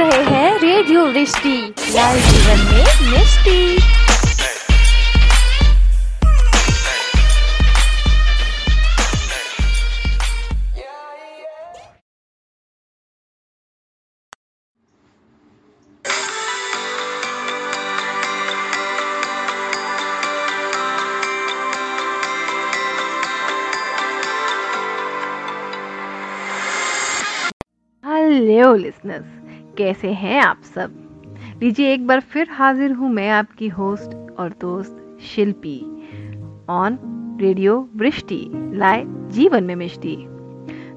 रहे हैं radio Vrishti live जीवन में मिष्टी हेलो लिसनर्स कैसे हैं आप सब? लीजिए एक बार फिर हाजिर हूँ मैं आपकी होस्ट और दोस्त शिल्पी। ऑन रेडियो वृष्टि, लाए जीवन में मिष्टी।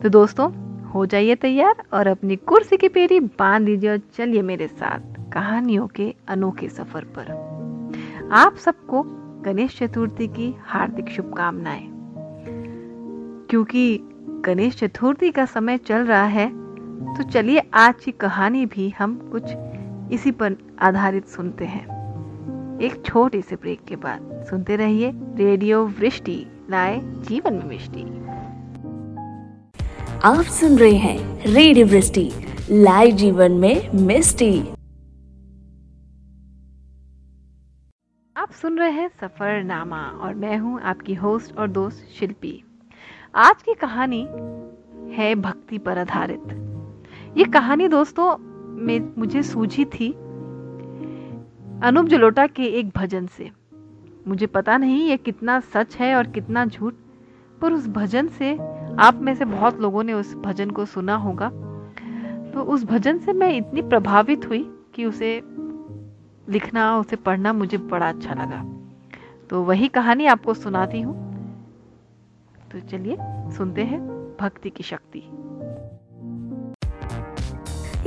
तो दोस्तों, हो जाइए तैयार और अपनी कुर्सी की पेरी बाँध दीजिए और चलिए मेरे साथ कहानियों के अनोखे सफ़र पर। आप सबको गणेश चतुर्थी की हार्दिक शुभकामनाएँ। क्योंकि गणेश चतुर्थी का समय चल रहा है तो चलिए आज की कहानी भी हम कुछ इसी पर आधारित सुनते हैं। एक छोटे से ब्रेक के बाद सुनते रहिए रेडियो वृष्टि लाए जीवन में मिष्टि। आप सुन रहे हैं रेडियो वृष्टि लाइव जीवन में मिस्टी आप सुन रहे हैं सफरनामा और मैं हूँ आपकी होस्ट और दोस्त शिल्पी। आज की कहानी है भक्ति पर आधारित। ये कहानी दोस्तों में मुझे सूझी थी अनूप जलोटा के एक भजन से। मुझे पता नहीं ये कितना सच है और कितना झूठ, पर उस भजन से आप में से बहुत लोगों ने उस भजन को सुना होगा। तो उस भजन से मैं इतनी प्रभावित हुई कि उसे लिखना, उसे पढ़ना मुझे बड़ा अच्छा लगा। तो वही कहानी आपको सुनाती हूँ। तो चलिए, सुनते हैं भक्ति की शक्ति।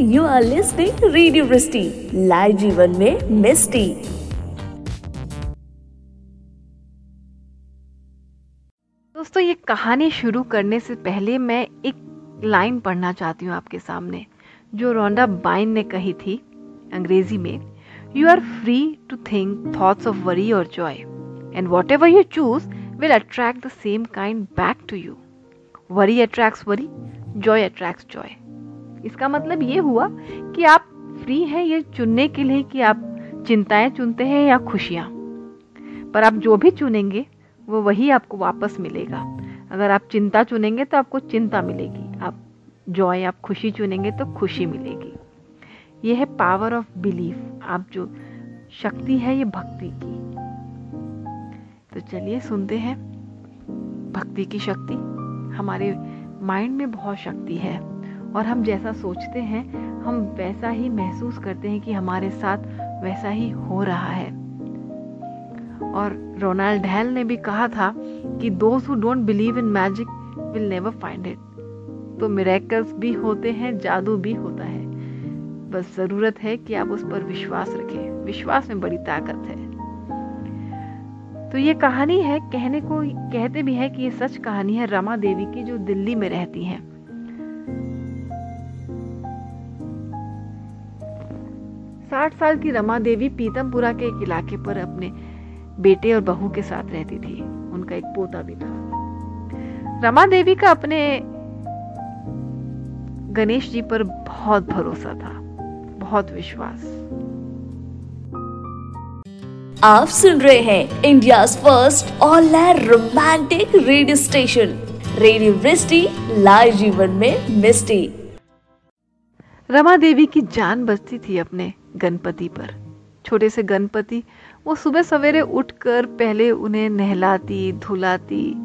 You are listening radio Vrishti live जीवन में मिस्टी दोस्तों, ये कहानी शुरू करने से पहले मैं एक लाइन पढ़ना चाहती हूँ आपके सामने, जो रोंडा बाइन ने कही थी अंग्रेज़ी में. You are free to think thoughts of worry और joy and whatever you choose will attract the same kind back to you worry attracts worry joy attracts joy इसका मतलब ये हुआ कि आप फ्री हैं ये चुनने के लिए कि आप चिंताएँ चुनते हैं या खुशियाँ। पर आप जो भी चुनेंगे, वो वही आपको वापस मिलेगा। अगर आप चिंता चुनेंगे तो आपको चिंता मिलेगी। आप जॉय आप खुशी चुनेंगे तो खुशी मिलेगी। ये है पावर ऑफ़ बिलीफ आप जो शक्ति है, ये भक्ति की। तो चलिए सुनते हैं। भक्ति की शक्ति। हमारे माइंड में बहुत शक्ति है। और हम जैसा सोचते हैं, हम वैसा ही महसूस करते हैं कि हमारे साथ वैसा ही हो रहा है। और रोनाल्ड डैल ने भी कहा था कि दोस्त who don't believe in magic will never find it तो मिरेकल्स भी होते हैं, जादू भी होता है। बस ज़रूरत है कि आप उस पर विश्वास रखें। विश्वास में बड़ी ताकत है। तो ये कहानी है, कहने को, कहते भी है कि ये सच कहानी है रमा देवी की जो दिल्ली में रहती हैं। साठ साल की रमा देवी पीतमपुरा के एक इलाके पर अपने बेटे और बहू के साथ रहती थी। उनका एक पोता भी था। रमा देवी का अपने गणेश जी पर बहुत भरोसा था। बहुत विश्वास। आप सुन रहे हैं India first all romantic radio station. Radio Vrishti live जीवन में मिस्टी। रमा देवी की जान बचती थी अपने गणपति पर। छोटे से गणपति, वो सुबह सवेरे उठकर पहले उन्हें नहलाती, धुलाती,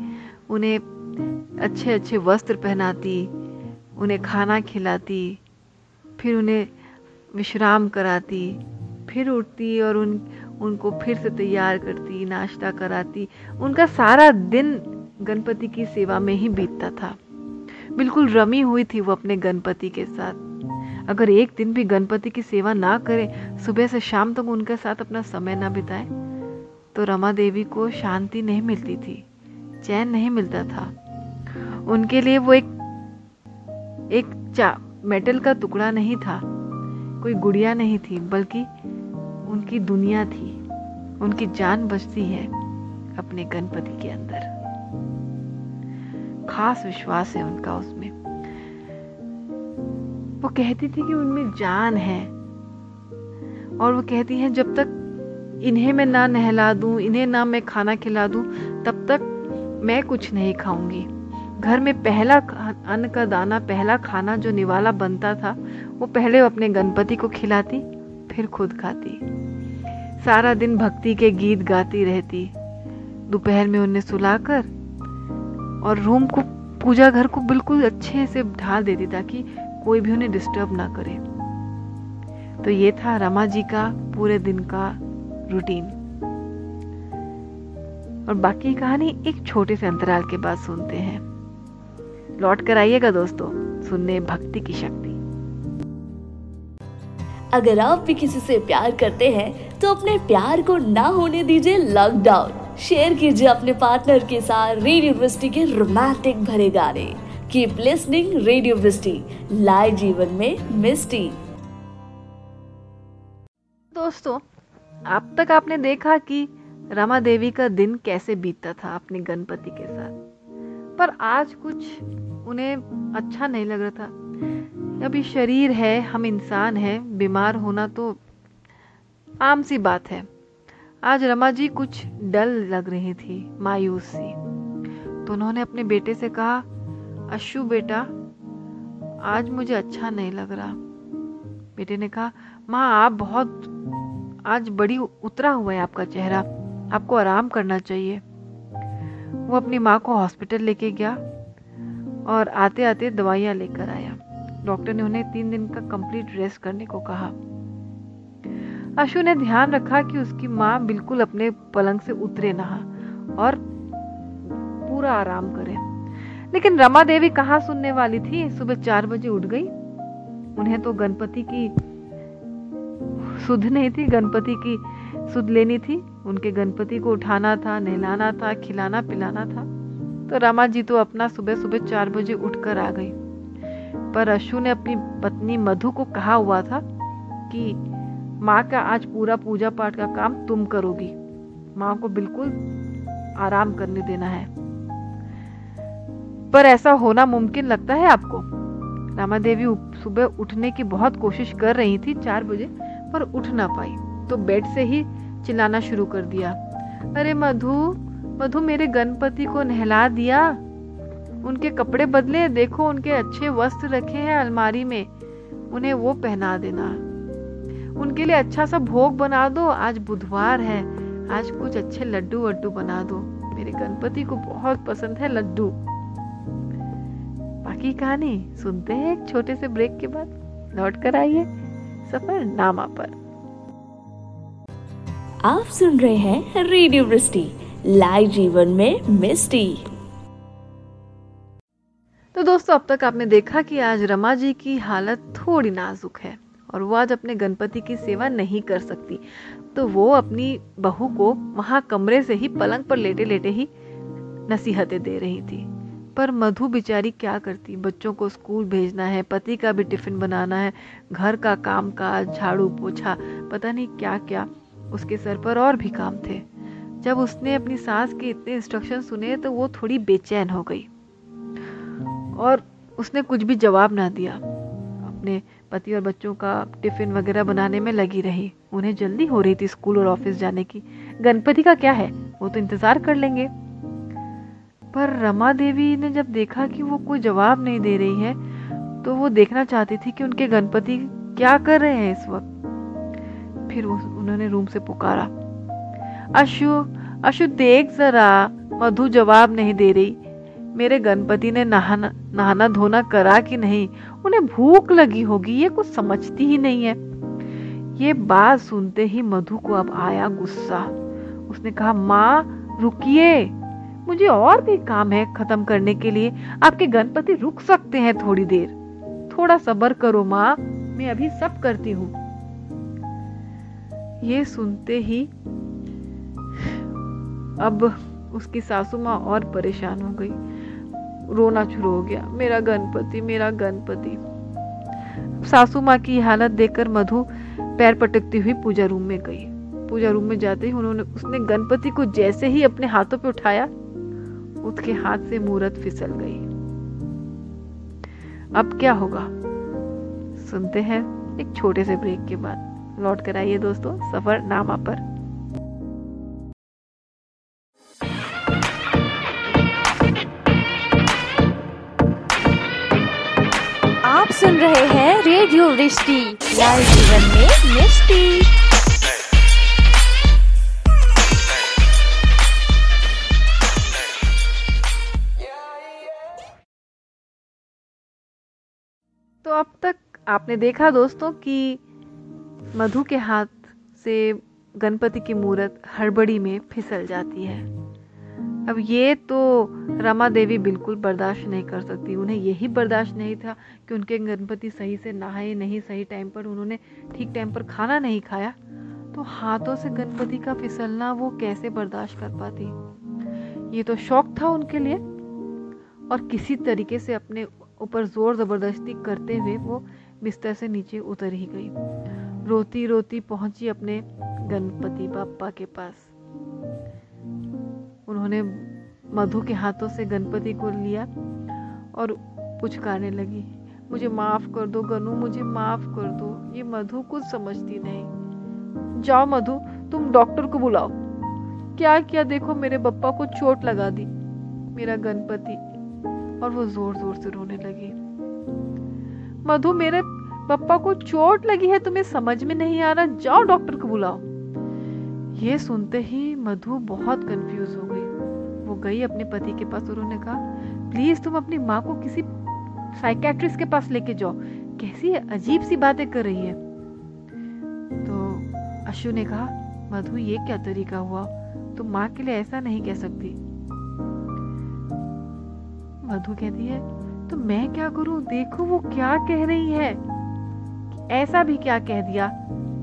उन्हें अच्छे अच्छे वस्त्र पहनाती, उन्हें खाना खिलाती, फिर उन्हें विश्राम कराती, फिर उठती और उन, उनको फिर से तैयार करती, नाश्ता कराती। उनका सारा दिन गणपति की सेवा में ही बीतता था। बिल्कुल रमी हुई थी वो अपने गणपति के साथ। अगर एक दिन भी गणपति की सेवा ना करें, सुबह से शाम तक उनके साथ अपना समय ना बिताए तो रमा देवी को शांति नहीं मिलती थी, चैन नहीं मिलता था। उनके लिए वो एक एक चा, मेटल का टुकड़ा नहीं था, कोई गुड़िया नहीं थी, बल्कि उनकी दुनिया थी, उनकी जान बचती है अपने गणपति के अंदर। खास विश्वास है उनका उसमें। वो कहती थी कि उनमें जान है। और वो कहती हैं, जब तक इन्हें मैं ना नहला दूँ, इन्हें ना मैं खाना खिला दूँ, तब तक मैं कुछ नहीं खाऊँगी। घर में पहला अन्न का दाना, पहला खाना जो निवाला बनता था, वो पहले अपने गणपति को खिलाती, फिर खुद खाती। सारा दिन भक्ति के गीत गाती रहती। दोपहर में उन्हें सुलाकर और रूम को, पूजा घर को बिल्कुल अच्छे से ढाल देती, ताकि कोई भी उन्हें डिस्टर्ब ना करे। तो ये था रमा जी का पूरे दिन का रूटीन और बाकी कहानी एक छोटे से अंतराल के बाद सुनते हैं। लौट कर आइएगा दोस्तों, सुनने भक्ति की शक्ति। अगर आप भी किसी से प्यार करते हैं तो अपने प्यार को ना होने दीजिए लॉकडाउन शेयर कीजिए अपने पार्टनर के साथ रेडियो वृष्टि के रोमांटिक भरे गाने। Keep listening radio Vrishti live जीवन में मिस्टी। दोस्तों अब तक आपने देखा कि रमा देवी का दिन कैसे बीतता था अपने गणपति के साथ। पर आज कुछ उन्हें अच्छा नहीं लग रहा था। अभी शरीर है, हम इंसान हैं, बीमार होना तो आम सी बात है। आज रमा जी कुछ डल लग रही थी, मायूस। सी तो उन्होंने अपने बेटे से कहा अशु बेटा, आज मुझे अच्छा नहीं लग रहा। बेटे ने कहा, माँ, आप बहुत, आज बड़ी उतरा हुआ है आपका चेहरा। आपको आराम करना चाहिए। वो अपनी माँ को हॉस्पिटल लेके गया और आते आते दवाइयाँ लेकर आया। डॉक्टर ने उन्हें तीन दिन का कंप्लीट रेस्ट करने को कहा। अशु ने ध्यान रखा कि उसकी माँ बिल्कुल अपने पलंग से उतरे ना और पूरा आराम करे। लेकिन रमा देवी कहाँ सुनने वाली थी? सुबह चार बजे उठ गई। उन्हें तो गणपति की सुध नहीं थी, गणपति की सुध लेनी थी। उनके गणपति को उठाना था, नहलाना था, खिलाना पिलाना था। तो रमा जी तो अपना सुबह सुबह चार बजे उठकर आ गई। पर अशु ने अपनी पत्नी मधु को कहा हुआ था कि माँ का आज पूरा पूजा पाठ का काम तुम करोगी। माँ को बिल्कुल आराम करने देना है। पर ऐसा होना मुमकिन लगता है आपको? रामा देवी सुबह उठने की बहुत कोशिश कर रही थी चार बजे, पर उठ ना पाई। तो बेड से ही चिल्लाना शुरू कर दिया। अरे मधु मधु मेरे गणपति को नहला दिया। उनके कपड़े बदले, देखो उनके अच्छे वस्त्र रखे हैं अलमारी में। उन्हें वो पहना देना। उनके लिए अच्छा सा भोग बना दो। आज बुधवार है। आज कुछ अच्छे लड्डू वड्डू बना दो। मेरे गणपति को बहुत पसंद है लड्डू। बाकी कहानी सुनते हैं एक छोटे से ब्रेक के बाद। लौट कर आइए सफ़र नामा पर। आप सुन रहे हैं रेडियो वृष्टि लाइव जीवन में मिस्टी। तो दोस्तों अब तक आपने देखा कि आज रमा जी की हालत थोड़ी नाजुक है और वो आज अपने गणपति की सेवा नहीं कर सकती। तो वो अपनी बहू को वहाँ कमरे से ही पलंग पर लेटे लेटे ही नसीहतें दे रही थी। पर मधु बिचारी क्या करती? बच्चों को स्कूल भेजना है, पति का भी टिफ़िन बनाना है, घर का काम काज झाड़ू पोछा, पता नहीं क्या क्या उसके सर पर और भी काम थे। जब उसने अपनी सास के इतने इंस्ट्रक्शन सुने तो वो थोड़ी बेचैन हो गई। और उसने कुछ भी जवाब ना दिया। अपने पति और बच्चों का टिफ़िन वगैरह बनाने में लगी रही। उन्हें जल्दी हो रही थी स्कूल और ऑफ़िस जाने की। गणपति का क्या है? वो तो इंतज़ार कर लेंगे। पर रमा देवी ने जब देखा कि वो कोई जवाब नहीं दे रही है तो वो देखना चाहती थी कि उनके गणपति क्या कर रहे हैं इस वक्त। फिर उन्होंने रूम से पुकारा, अशु अशु देख जरा, मधु जवाब नहीं दे रही। मेरे गणपति ने नहाना नहाना धोना करा कि नहीं? उन्हें भूख लगी होगी, ये कुछ समझती ही नहीं है। ये बात सुनते ही मधु को अब आया गुस्सा। उसने कहा, माँ, रुकिए। मुझे और भी काम है खत्म करने के लिए। आपके गणपति रुक सकते हैं थोड़ी देर। थोड़ा सबर करो माँ, मैं अभी सब करती हूँ। ये सुनते ही अब उसकी सासू माँ और परेशान हो गई। रोना शुरू हो गया। मेरा गणपति मेरा गणपति। सासू माँ की हालत देखकर मधु पैर पटकती हुई पूजा रूम में गई। पूजा रूम में जाते ही उन्होंने, उसने गणपति को जैसे ही अपने हाथों पे उठाया उसके हाथ से मूरत फिसल गई। अब क्या होगा? सुनते हैं एक छोटे से ब्रेक के बाद। लौट कर आइए दोस्तों, सफ़र नामा पर। आप सुन रहे हैं रेडियो वृष्टि जीवन में मिष्टी तो अब तक आपने देखा दोस्तों कि मधु के हाथ से गणपति की मूर्त हड़बड़ी में फिसल जाती है। अब ये तो रमा देवी बिल्कुल बर्दाश्त नहीं कर सकती। उन्हें यही बर्दाश्त नहीं था कि उनके गणपति सही से नहाए, नहीं सही टाइम पर उन्होंने ठीक टाइम पर खाना नहीं खाया। तो हाथों से गणपति का फिसलना वो कैसे बर्दाश्त कर पाती? ये तो शौक था उनके लिए। और किसी तरीके से अपने ऊपर ज़ोर ज़बरदस्ती करते हुए वो बिस्तर से नीचे उतर ही गई। रोती रोती पहुँची अपने गणपति बापा के पास। उन्होंने मधु के हाथों से गणपति को लिया और पुचकारने लगी, मुझे माफ़ कर दो गनु, मुझे माफ़ कर दो। ये मधु कुछ समझती नहीं। जाओ मधु, तुम डॉक्टर को बुलाओ। क्या किया देखो, मेरे बप्पा को चोट लगा दी। मेरा गणपति और वो ज़ोर ज़ोर से रोने लगी। मधु, मेरे पप्पा को चोट लगी है, तुम्हें समझ में नहीं आ रहा? जाओ डॉक्टर को बुलाओ। ये सुनते ही मधु बहुत कंफ्यूज हो गई। वो गई अपने पति के पास और उन्होंने कहा प्लीज़ तुम अपनी माँ को किसी साइकेट्रिस्ट के पास लेके जाओ। कैसी अजीब सी बातें कर रही है। तो अशु ने कहा, मधु, ये क्या तरीका हुआ? तुम माँ के लिए ऐसा नहीं कह सकती। मधु कहती है तो मैं क्या करूँ? देखो वो क्या कह रही है। ऐसा भी क्या कह दिया?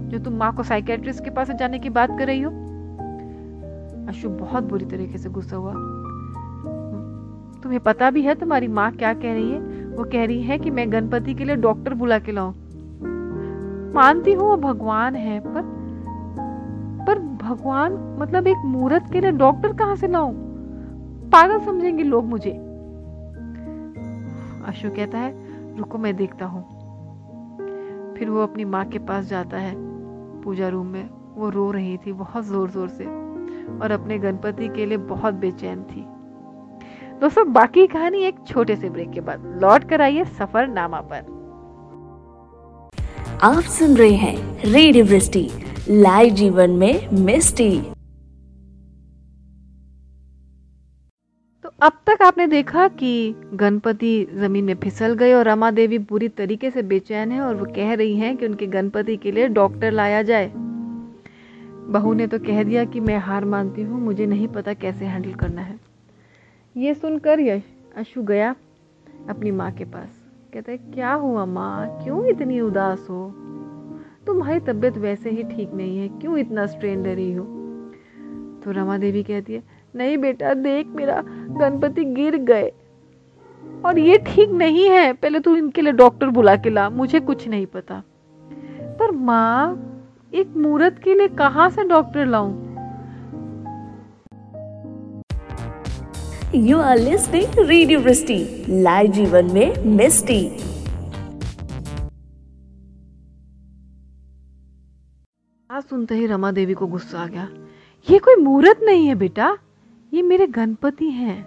जो तुम माँ को साइकेट्रिस्ट के पास जाने की बात कर रही हो? अशु बहुत बुरी तरीके से गुस्सा हुआ। तुम्हें पता भी है तुम्हारी माँ क्या कह रही है? वो कह रही है कि मैं गणपति के लिए डॉक्टर बुला के लाऊं। मानती हूँ वो भगवान है, पर पर भगवान मतलब एक मूर्त के लिए डॉक्टर कहाँ से लाऊं? पागल समझेंगे लोग मुझे। अशोक कहता है, रुको, मैं देखता हूँ। फिर वो अपनी माँ के पास जाता है, पूजा रूम में। वो रो रही थी बहुत ज़ोर ज़ोर से और अपने गणपति के लिए बहुत बेचैन थी। दोस्तों, बाकी कहानी एक छोटे से ब्रेक के बाद। लौट कर आइए सफ़र नामा पर। आप सुन रहे हैं रेडियो लाइव जीवन में मिस्टी। आपने देखा कि गणपति ज़मीन में फिसल गए और रमा देवी पूरी तरीके से बेचैन है और वो कह रही हैं कि उनके गणपति के लिए डॉक्टर लाया जाए। बहू ने तो कह दिया कि मैं हार मानती हूँ, मुझे नहीं पता कैसे हैंडल करना है। ये सुनकर यश अशु गया अपनी माँ के पास। कहता है, क्या हुआ माँ? क्यों इतनी उदास हो? तुम्हारी तबीयत वैसे ही ठीक नहीं है, क्यों इतना स्ट्रेन ले रही हो? तो रमा देवी कहती है नहीं बेटा देख मेरा गणपति गिर गए। और ये ठीक नहीं है। पहले तू इनके लिए डॉक्टर बुला के ला मुझे कुछ नहीं पता। पर माँ एक मूर्त के लिए कहाँ से डॉक्टर लाऊं? You are listening radio Vrishti live जीवन में मिस्टी। सुनते ही रमा देवी को गुस्सा आ गया। ये कोई मूर्त नहीं है बेटा। ये मेरे गणपति हैं।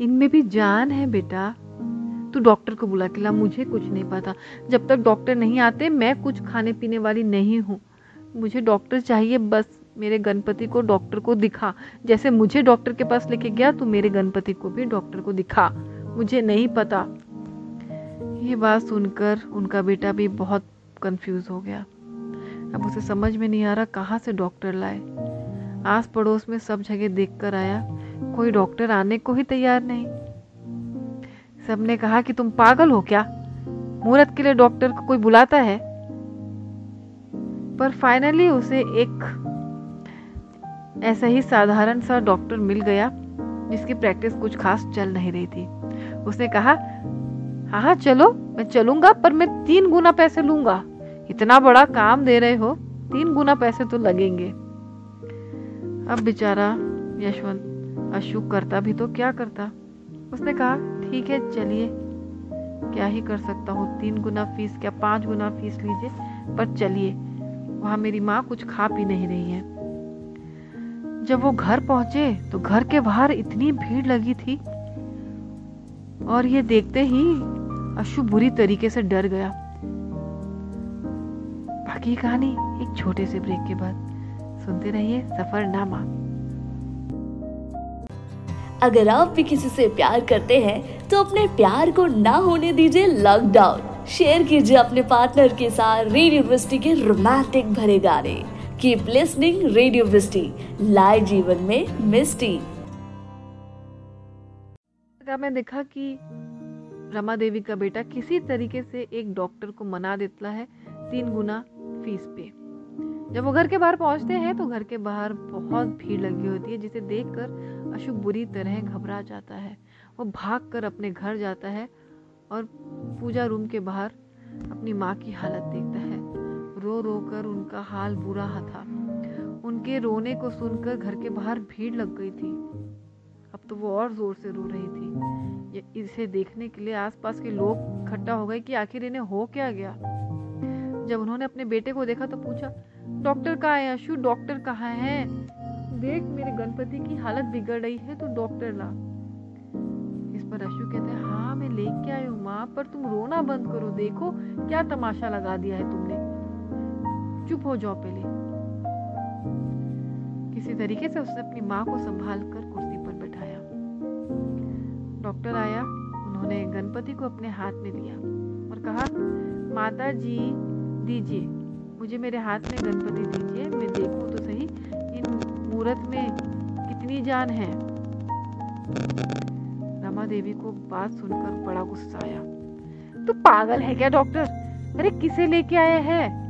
इनमें भी जान है बेटा। तू डॉक्टर को बुला के ला, मुझे कुछ नहीं पता। जब तक डॉक्टर नहीं आते, मैं कुछ खाने पीने वाली नहीं हूँ। मुझे डॉक्टर चाहिए, बस मेरे गणपति को डॉक्टर को दिखा। जैसे मुझे डॉक्टर के पास लेके गया तो मेरे गणपति को भी डॉक्टर को दिखा। मुझे नहीं पता। ये बात सुनकर उनका बेटा भी बहुत कंफ्यूज हो गया। अब उसे समझ में नहीं आ रहा कहाँ से डॉक्टर लाए। आस पड़ोस में सब जगह देख कर आया। कोई डॉक्टर आने को ही तैयार नहीं। सबने कहा कि तुम पागल हो क्या? मुहूर्त के लिए डॉक्टर को कोई बुलाता है? पर फाइनली उसे एक ऐसा ही साधारण सा डॉक्टर मिल गया, जिसकी प्रैक्टिस कुछ खास चल नहीं रही थी। उसने कहा हाँ हाँ चलो, मैं चलूँगा, पर मैं तीन गुना पैसे लूँगा। इतना बड़ा काम दे रहे हो, तीन गुना पैसे तो लगेंगे। अब बेचारा यशवंत अशुक करता भी तो क्या करता? उसने कहा, ठीक है, चलिए। क्या ही कर सकता हूँ? तीन गुना फ़ीस, क्या पाँच गुना फ़ीस लीजिए? पर चलिए, वहाँ मेरी माँ कुछ खा पी नहीं रही है। जब वो घर पहुँचे तो घर के बाहर इतनी भीड़ लगी थी, और ये देखते ही अशु बुरी तरीके से डर गया। बाकी कहानी एक छोटे से ब्रेक के बाद। सुनते रहिए सफरनामा। अगर आप भी किसी से प्यार करते हैं तो अपने प्यार को ना होने दीजिए लॉकडाउन शेयर कीजिए अपने पार्टनर के साथ रेडियो वृष्टि के रोमांटिक भरे गाने। कीप लिसनिंग रेडियो वृष्टि लाए जीवन में मिस्टी मैं देखा कि रमा देवी का बेटा किसी तरीके से एक डॉक्टर को मना देता है तीन गुना फ़ीस पे? जब वो घर के बाहर पहुँचते हैं तो घर के बाहर बहुत भीड़ लगी होती है, जिसे देखकर अशुभ बुरी तरह घबरा जाता है। वो भाग कर अपने घर जाता है और पूजा रूम के बाहर अपनी माँ की हालत देखता है। रो रो कर उनका हाल बुरा था। उनके रोने को सुनकर घर के बाहर भीड़ लग गई थी। अब तो वो और ज़ोर से रो रही थी। इसे देखने के लिए आसपास के लोग इकट्ठा हो गए कि आखिर इन्हें हो क्या गया? जब उन्होंने अपने बेटे को देखा तो पूछा डॉक्टर कहाँ है अशु डॉक्टर कहाँ है? देख, मेरे गणपति की हालत बिगड़ रही है तो डॉक्टर ला। इस पर अशु कहते हैं हाँ मैं लेके आई हूँ माँ, पर तुम रोना बंद करो। देखो, क्या तमाशा लगा दिया है तुमने। चुप हो जाओ पहले। किसी तरीके से उसने अपनी माँ को संभाल कर कुर्सी पर बैठाया। डॉक्टर आया, उन्होंने गणपति को अपने हाथ में लिया और कहा माता जी दीजिए। मुझे मेरे हाथ में गणपति दीजिए, मैं देखूँ तो सही इन मूर्त में कितनी जान है। रमा देवी को बात सुनकर बड़ा गुस्सा आया। तू तो पागल है क्या, डॉक्टर? अरे किसे लेके आया है?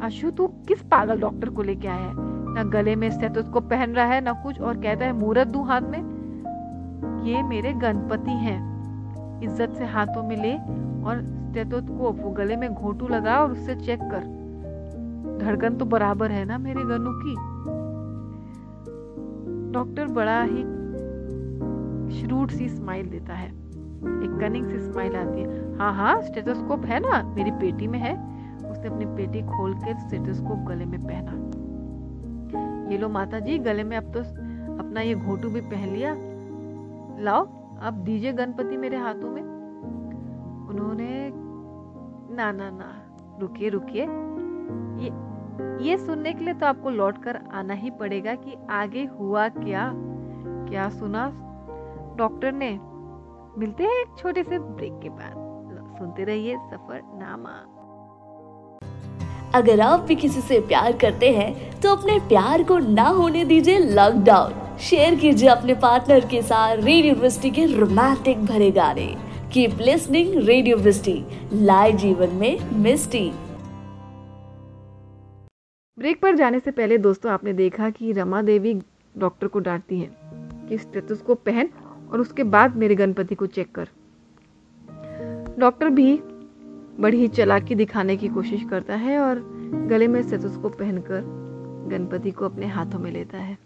अशु तू किस पागल डॉक्टर को लेके आया है? ना गले में को पहन रहा है, ना कुछ, और कहता है, मूर्त दू हाथ में? ये मेरे गणपति हैं। इज़्ज़त से हाथों में ले और स्टेथोस्कोप वो गले में घोटू लगा और उससे चेक कर। धड़कन तो बराबर है ना मेरे गनु की? डॉक्टर बड़ा ही श्रूट सी स्माइल देता है। एक कनिंग सी स्माइल आती है। हाँ हाँ स्टेथोस्कोप है ना? मेरी पेटी में है। उसने अपनी पेटी खोल के स्टेथोस्कोप गले में पहना। ये लो माता जी गले में अब तो अपना ये घोटू भी पहन लिया। लाओ अब दीजिए गणपति मेरे हाथों में। उन्होंने ना ना ना। रुकिए रुकिए। ये ये सुनने के लिए तो आपको लौट कर आना ही पड़ेगा कि आगे हुआ क्या क्या सुना। डॉक्टर ने, मिलते हैं एक छोटे से ब्रेक के बाद। सुनते रहिए सफ़र नामा अगर आप भी किसी से प्यार करते हैं तो अपने प्यार को ना होने दीजिए लॉकडाउन शेयर कीजिए अपने पार्टनर के साथ रेडियो के रोमांटिक भरे गाने। कीप लिसनिंग रेडियो वृष्टि लाए जीवन में मिस्टी ब्रेक पर जाने से पहले दोस्तों, आपने देखा कि रमा देवी डॉक्टर को डांटती हैं कि स्टेथोस्कोप पहन और उसके बाद मेरे गणपति को चेक कर। डॉक्टर भी बड़ी चलाकी दिखाने की कोशिश करता है और गले में स्टेथोस्कोप पहनकर गणपति को अपने हाथों में लेता है।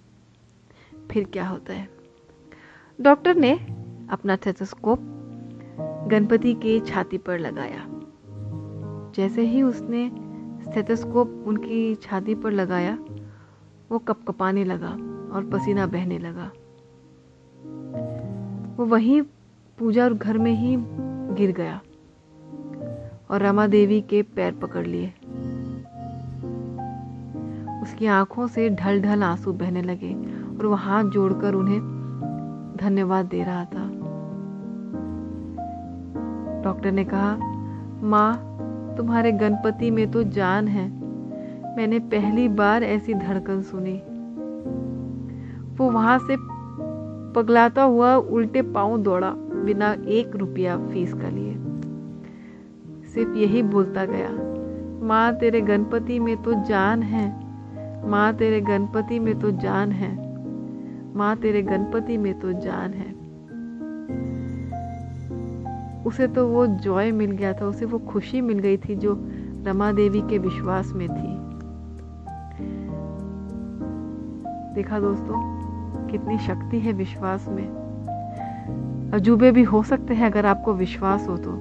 फिर क्या होता है? डॉक्टर ने अपना स्टेथोस्कोप गणपति के छाती पर लगाया। जैसे ही उसने स्टेथोस्कोप उनकी छाती पर लगाया, वो कपकपाने लगा और पसीना बहने लगा। वो वहीं पूजा और घर में ही गिर गया और रमा देवी के पैर पकड़ लिए। उसकी आँखों से ढल ढल आँसू बहने लगे और वो हाथ जोड़कर उन्हें धन्यवाद दे रहा था। डॉक्टर ने कहा, माँ, तुम्हारे गणपति में तो जान है। मैंने पहली बार ऐसी धड़कन सुनी। वो वहाँ से पगलाता हुआ उल्टे पाँव दौड़ा, बिना एक रुपया फ़ीस का लिए। सिर्फ़ यही बोलता गया, माँ, तेरे गणपति में तो जान है। माँ, तेरे गणपति में तो जान है। माँ, तेरे गणपति में तो जान है। उसे तो वो जॉय मिल गया था, उसे वो खुशी मिल गई थी जो रमा देवी के विश्वास में थी। देखा दोस्तों, कितनी शक्ति है विश्वास में। अजूबे भी हो सकते हैं अगर आपको विश्वास हो तो।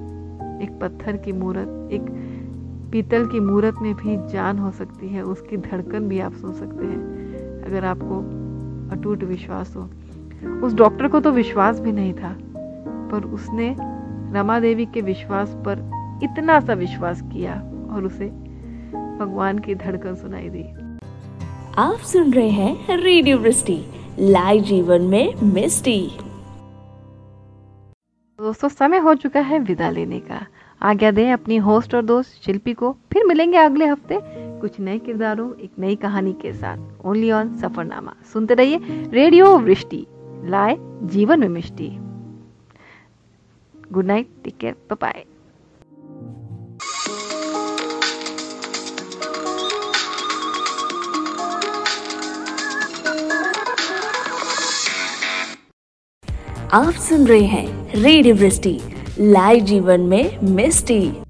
एक पत्थर की मूर्त, एक पीतल की मूर्त में भी जान हो सकती है, उसकी धड़कन भी आप सुन सकते हैं, अगर आपको अटूट विश्वास हो। उस डॉक्टर को तो विश्वास भी नहीं था, पर उसने रमा देवी के विश्वास पर इतना सा विश्वास किया और उसे भगवान की धड़कन सुनाई दी। आप सुन रहे हैं रेडियो वृष्टि लाइव जीवन में मिस्टी। दोस्तों समय हो चुका है विदा लेने का। आज्ञा दें अपनी होस्ट और दोस्त शिल्पी को। फिर मिलेंगे अगले हफ़्ते कुछ नए किरदारों एक नई कहानी के साथ। Only on Safarnama. सुनते रहिए रेडियो वृष्टि लाए जीवन में मिष्टी good night take care bye आप सुन रहे हैं रेडियो लाइव जीवन में मिस्टी।